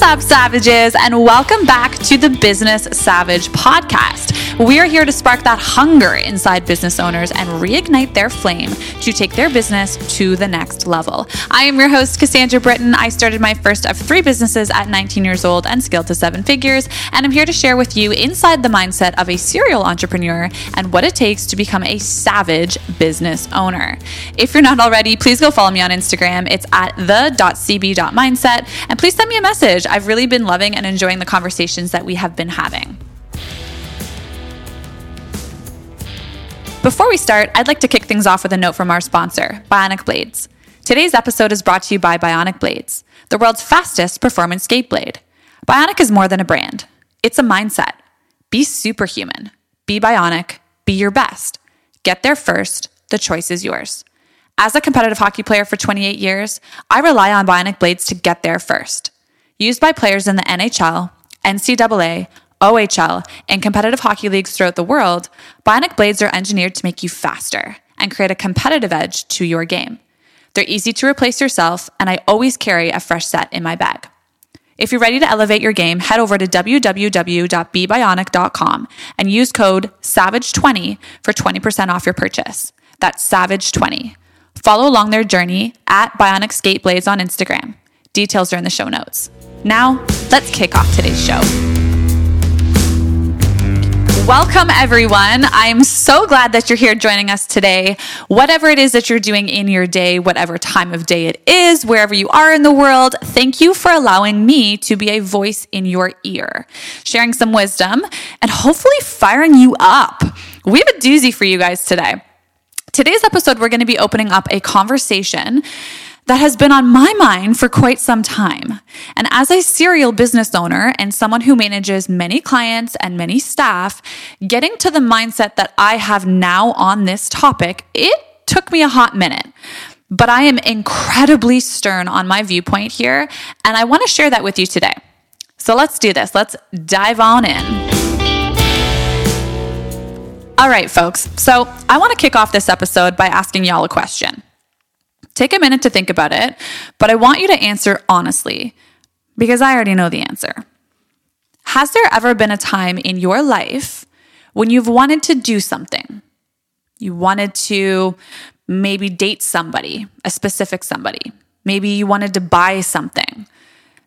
What's up, Savages, and welcome back to the Business Savage podcast. We are here to spark that hunger inside business owners and reignite their flame to take their business to the next level. I am your host, Cassandra Britton. I started my first of three businesses at 19 years old and scaled to seven figures, and I'm here to share with you inside the mindset of a serial entrepreneur and what it takes to become a savage business owner. If you're not already, please go follow me on Instagram. It's at the.cb.mindset, and please send me a message. I've really been loving and enjoying the conversations that we have been having. Before we start, I'd like to kick things off with a note from our sponsor, Byonic Blades. Today's episode is brought to you by Byonic Blades, the world's fastest performance skate blade. Byonic is more than a brand, it's a mindset. Be superhuman, be Byonic, be your best. Get there first, the choice is yours. As a competitive hockey player for 28 years, I rely on Byonic Blades to get there first. Used by players in the NHL, NCAA, OHL, and competitive hockey leagues throughout the world, Byonic blades are engineered to make you faster and create a competitive edge to your game. They're easy to replace yourself, and I always carry a fresh set in my bag. If you're ready to elevate your game, head over to www.bebionic.com and use code SAVAGE20 for 20% off your purchase. That's SAVAGE20. Follow along their journey at Byonic Skate Blades on Instagram. Details are in the show notes. Now, let's kick off today's show. Welcome, everyone. I'm so glad that you're here joining us today. Whatever it is that you're doing in your day, whatever time of day it is, wherever you are in the world, thank you for allowing me to be a voice in your ear, sharing some wisdom and hopefully firing you up. We have a doozy for you guys today. Today's episode, we're going to be opening up a conversation that has been on my mind for quite some time. And as a serial business owner and someone who manages many clients and many staff, getting to the mindset that I have now on this topic, it took me a hot minute. But I am incredibly stern on my viewpoint here, and I want to share that with you today. So let's do this. Let's dive on in. All right, folks. So I want to kick off this episode by asking y'all a question. Take a minute to think about it, but I want you to answer honestly because I already know the answer. Has there ever been a time in your life when you've wanted to do something? You wanted to maybe date somebody, a specific somebody. Maybe you wanted to buy something.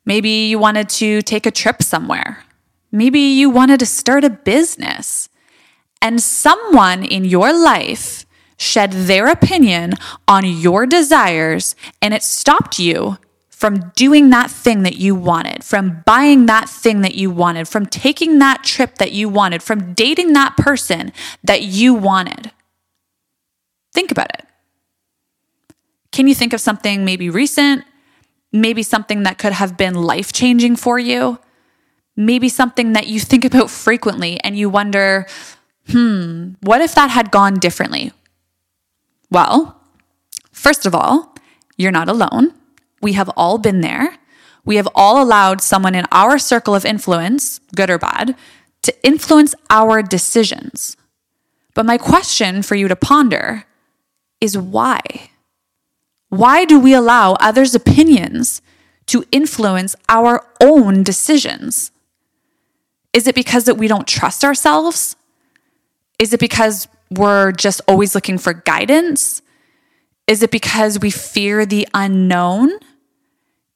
Maybe you wanted to take a trip somewhere. Maybe you wanted to start a business. And someone in your life shed their opinion on your desires and it stopped you from doing that thing that you wanted, from buying that thing that you wanted, from taking that trip that you wanted, from dating that person that you wanted. Think about it. Can you think of something maybe recent? Maybe something that could have been life changing for you? Maybe something that you think about frequently and you wonder, hmm, what if that had gone differently? Well, first of all, you're not alone. We have all been there. We have all allowed someone in our circle of influence, good or bad, to influence our decisions. But my question for you to ponder is why? Why do we allow others' opinions to influence our own decisions? Is it because that we don't trust ourselves? Is it because we're just always looking for guidance? Is it because we fear the unknown?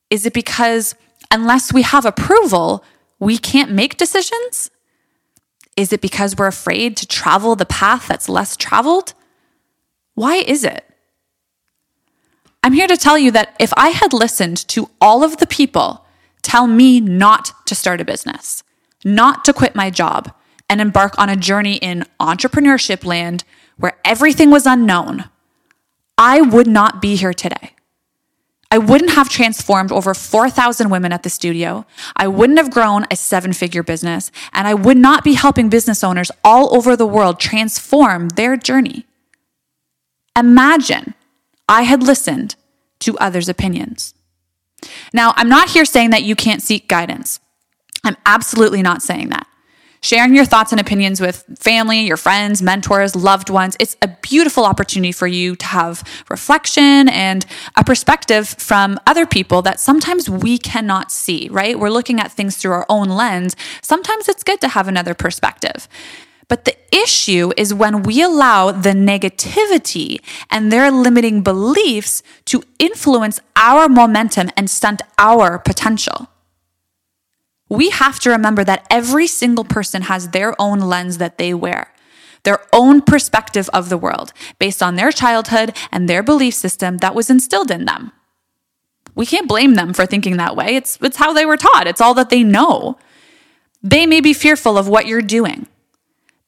Is it because unless we have approval, we can't make decisions? Is it because we're afraid to travel the path that's less traveled? Why is it? I'm here to tell you that if I had listened to all of the people tell me not to start a business, not to quit my job, and embark on a journey in entrepreneurship land where everything was unknown, I would not be here today. I wouldn't have transformed over 4,000 women at the studio. I wouldn't have grown a seven figure business, and I would not be helping business owners all over the world transform their journey. Imagine I had listened to others' opinions. Now, I'm not here saying that you can't seek guidance. I'm absolutely not saying that. Sharing your thoughts and opinions with family, your friends, mentors, loved ones, it's a beautiful opportunity for you to have reflection and a perspective from other people that sometimes we cannot see, right? We're looking at things through our own lens. Sometimes it's good to have another perspective. But the issue is when we allow the negativity and their limiting beliefs to influence our momentum and stunt our potential. We have to remember that every single person has their own lens that they wear, their own perspective of the world based on their childhood and their belief system that was instilled in them. We can't blame them for thinking that way. It's, it's how they were taught, it's all that they know. They may be fearful of what you're doing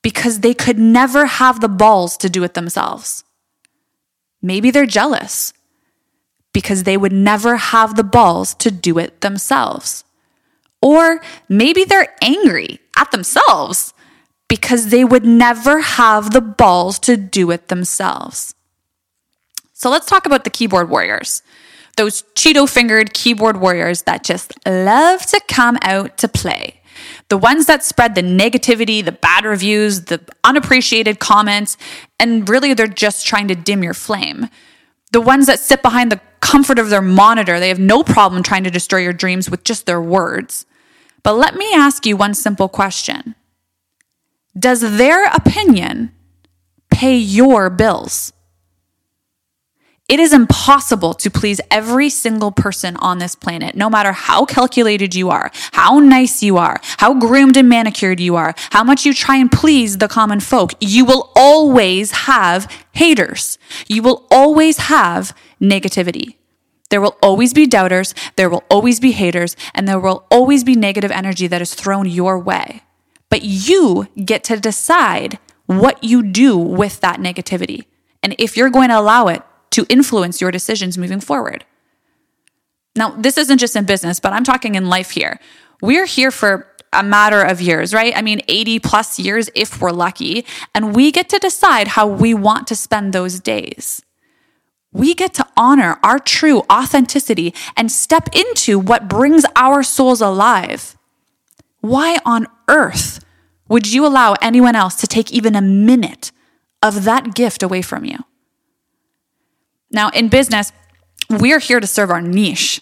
because they could never have the balls to do it themselves. Maybe they're jealous because they would never have the balls to do it themselves. Or maybe they're angry at themselves because they would never have the balls to do it themselves. So let's talk about the keyboard warriors. Those Cheeto fingered keyboard warriors that just love to come out to play. The ones that spread the negativity, the bad reviews, the unappreciated comments, and really they're just trying to dim your flame. The ones that sit behind the comfort of their monitor, they have no problem trying to destroy your dreams with just their words. But let me ask you one simple question Does their opinion pay your bills? It is impossible to please every single person on this planet, no matter how calculated you are, how nice you are, how groomed and manicured you are, how much you try and please the common folk. You will always have haters. You will always have negativity. There will always be doubters, there will always be haters, and there will always be negative energy that is thrown your way. But you get to decide what you do with that negativity and if you're going to allow it to influence your decisions moving forward. Now, this isn't just in business, but I'm talking in life here. We're here for a matter of years, right? I mean, 80 plus years if we're lucky, and we get to decide how we want to spend those days. We get to honor our true authenticity and step into what brings our souls alive. Why on earth would you allow anyone else to take even a minute of that gift away from you? Now, in business, we're here to serve our niche.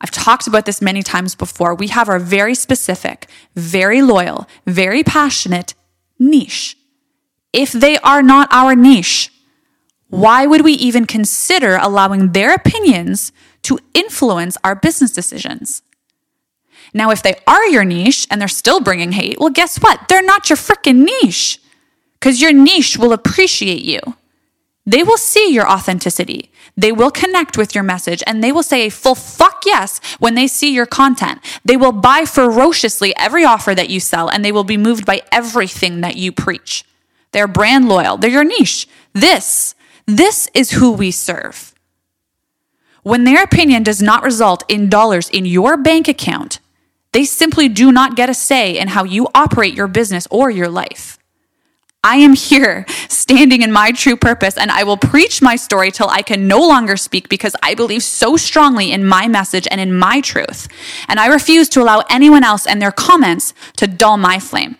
I've talked about this many times before. We have our very specific, very loyal, very passionate niche. If they are not our niche, why would we even consider allowing their opinions to influence our business decisions? Now, if they are your niche and they're still bringing hate, well, guess what? They're not your freaking niche because your niche will appreciate you. They will see your authenticity. They will connect with your message and they will say a full fuck yes when they see your content. They will buy ferociously every offer that you sell and they will be moved by everything that you preach. They're brand loyal. They're your niche. This, this is who we serve. When their opinion does not result in dollars in your bank account, they simply do not get a say in how you operate your business or your life. I am here standing in my true purpose, and I will preach my story till I can no longer speak because I believe so strongly in my message and in my truth. And I refuse to allow anyone else and their comments to dull my flame.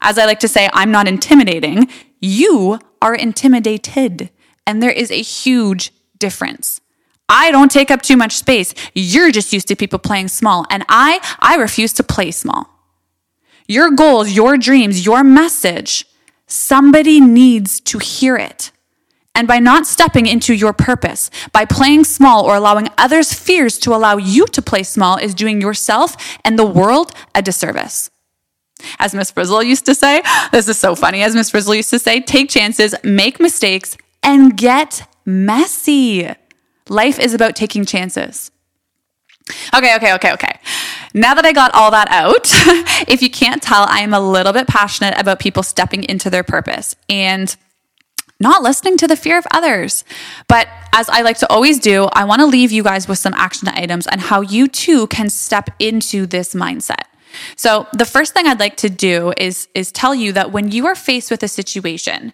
As I like to say, I'm not intimidating. You are intimidated. And there is a huge difference. I don't take up too much space. You're just used to people playing small. And I, I refuse to play small. Your goals, your dreams, your message Somebody needs to hear it. And by not stepping into your purpose, by playing small or allowing others' fears to allow you to play small, is doing yourself and the world a disservice. As Miss Frizzle used to say, this is so funny. As Miss Frizzle used to say, take chances, make mistakes, and get messy. Life is about taking chances. Okay, okay, okay, okay. Now that I got all that out, if you can't tell, I am a little bit passionate about people stepping into their purpose and not listening to the fear of others. But as I like to always do, I want to leave you guys with some action items on how you too can step into this mindset. So, the first thing I'd like to do is is tell you that when you are faced with a situation,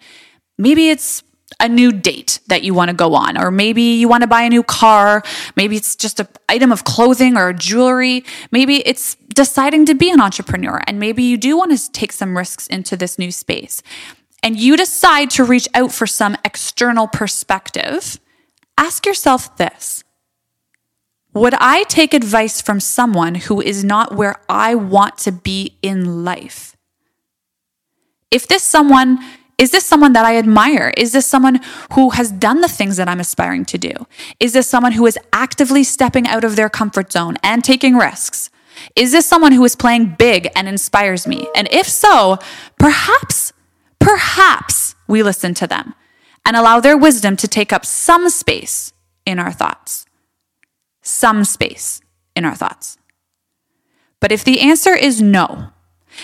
maybe it's a new date that you want to go on, or maybe you want to buy a new car. Maybe it's just an item of clothing or jewelry. Maybe it's deciding to be an entrepreneur, and maybe you do want to take some risks into this new space. And you decide to reach out for some external perspective. Ask yourself this Would I take advice from someone who is not where I want to be in life? If this someone is this someone that I admire? Is this someone who has done the things that I'm aspiring to do? Is this someone who is actively stepping out of their comfort zone and taking risks? Is this someone who is playing big and inspires me? And if so, perhaps, perhaps we listen to them and allow their wisdom to take up some space in our thoughts. Some space in our thoughts. But if the answer is no,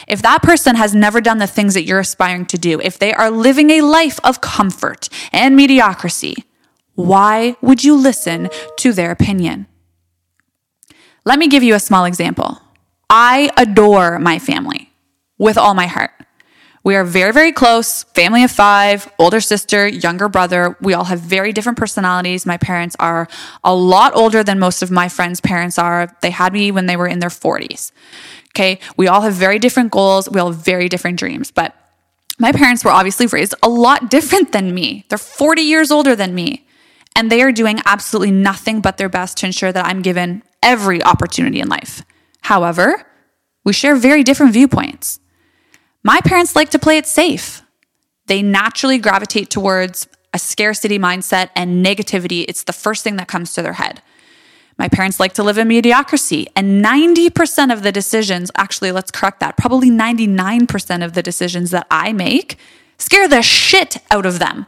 if that person has never done the things that you're aspiring to do, if they are living a life of comfort and mediocrity, why would you listen to their opinion? Let me give you a small example. I adore my family with all my heart. We are very, very close, family of five, older sister, younger brother. We all have very different personalities. My parents are a lot older than most of my friends' parents are. They had me when they were in their 40s. Okay. We all have very different goals. We all have very different dreams. But my parents were obviously raised a lot different than me. They're 40 years older than me. And they are doing absolutely nothing but their best to ensure that I'm given every opportunity in life. However, we share very different viewpoints. My parents like to play it safe. They naturally gravitate towards a scarcity mindset and negativity. It's the first thing that comes to their head. My parents like to live in mediocrity, and 90% of the decisions, actually, let's correct that, probably 99% of the decisions that I make scare the shit out of them.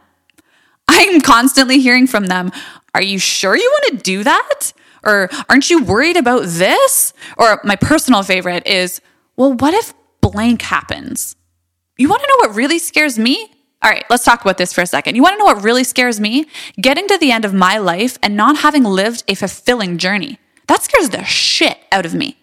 I'm constantly hearing from them, Are you sure you want to do that? Or aren't you worried about this? Or my personal favorite is, Well, what if blank happens? You want to know what really scares me? All right, let's talk about this for a second. You want to know what really scares me? Getting to the end of my life and not having lived a fulfilling journey. That scares the shit out of me.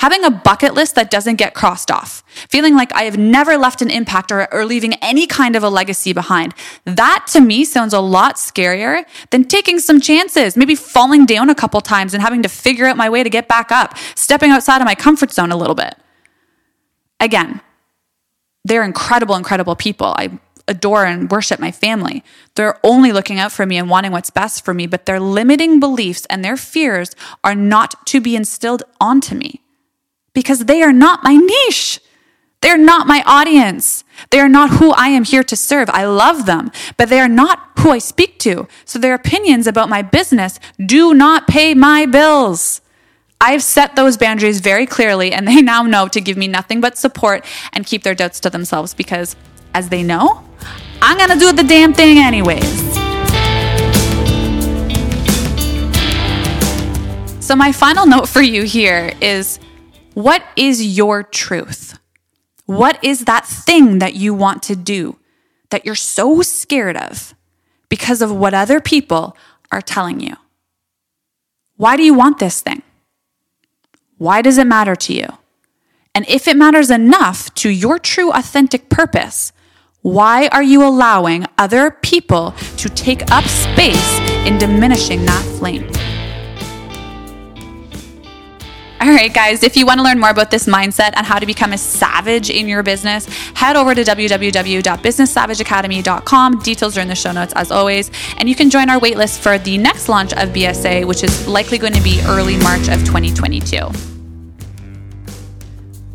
Having a bucket list that doesn't get crossed off, feeling like I have never left an impact or, or leaving any kind of a legacy behind. That to me sounds a lot scarier than taking some chances, maybe falling down a couple times and having to figure out my way to get back up, stepping outside of my comfort zone a little bit. Again, they're incredible, incredible people. I adore and worship my family. They're only looking out for me and wanting what's best for me, but their limiting beliefs and their fears are not to be instilled onto me because they are not my niche. They're not my audience. They are not who I am here to serve. I love them, but they are not who I speak to. So their opinions about my business do not pay my bills. I've set those boundaries very clearly, and they now know to give me nothing but support and keep their doubts to themselves because, as they know, I'm gonna do the damn thing anyways. So, my final note for you here is what is your truth? What is that thing that you want to do that you're so scared of because of what other people are telling you? Why do you want this thing? Why does it matter to you? And if it matters enough to your true authentic purpose, why are you allowing other people to take up space in diminishing that flame? All right, guys, if you want to learn more about this mindset and how to become a savage in your business, head over to www.businesssavageacademy.com. Details are in the show notes as always. And you can join our waitlist for the next launch of BSA, which is likely going to be early March of 2022.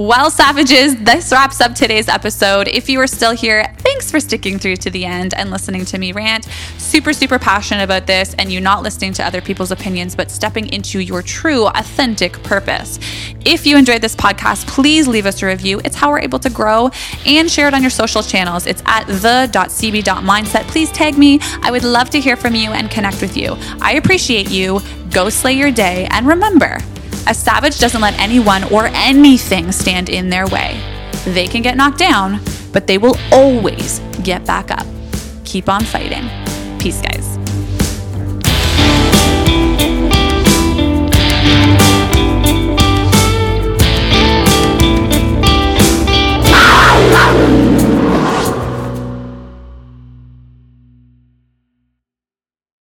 Well, savages, this wraps up today's episode. If you are still here, thanks for sticking through to the end and listening to me rant. Super, super passionate about this and you not listening to other people's opinions, but stepping into your true, authentic purpose. If you enjoyed this podcast, please leave us a review. It's how we're able to grow and share it on your social channels. It's at the.cb.mindset. Please tag me. I would love to hear from you and connect with you. I appreciate you. Go slay your day. And remember, a savage doesn't let anyone or anything stand in their way. They can get knocked down, but they will always get back up. Keep on fighting. Peace, guys.